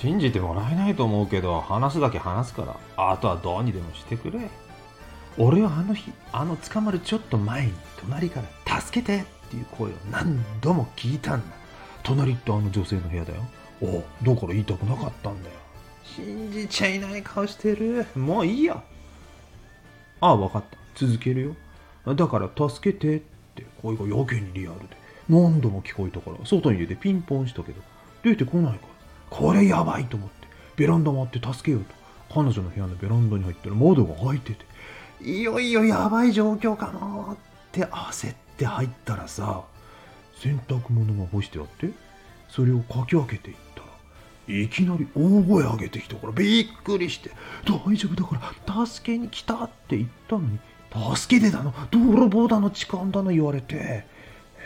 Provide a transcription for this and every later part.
信じてもらえないと思うけど話すだけ話すから。あとはどうにでもしてくれ。俺はあの日あの捕まるちょっと前に隣から「助けて!」っていう声を何度も聞いたんだ。隣ってあの女性の部屋だよ。おだから言いたくなかったんだよ。信じちゃいない顔してる。もういいよ。ああ分かった。続けるよ。だから助けてって。声がやけにリアルで。何度も聞こえたから外に出てピンポンしたけど出てこないから。これやばいと思ってベランダ回って助けようと。彼女の部屋のベランダに入ったら窓が開いてていよいよやばい状況かなって焦って入ったらさ洗濯物が干してあってそれをかき分けていったらいきなり大声上げてきたからびっくりして大丈夫だから助けに来たって言ったのに助けてだの。泥棒だの痴漢だの言われて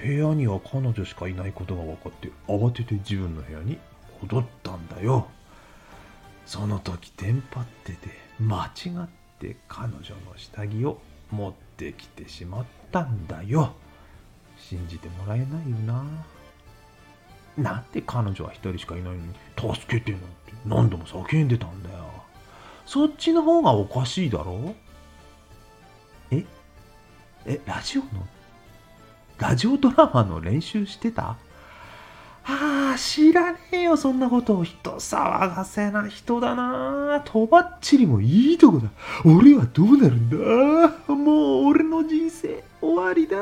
部屋には彼女しかいないことが分かって慌てて自分の部屋に戻ったんだよ。その時テンパってて間違って彼女の下着を持ってきてしまったんだよ。信じてもらえないよな。なんで彼女は一人しかいないのに助けてなんて何度も叫んでたんだよ。そっちの方がおかしいだろ。ええラジオのラジオドラマの練習してた？知らねえよ、そんなことを。人騒がせな人だな。とばっちりもいいとこだ。俺はどうなるんだもう俺の人生終わりだ。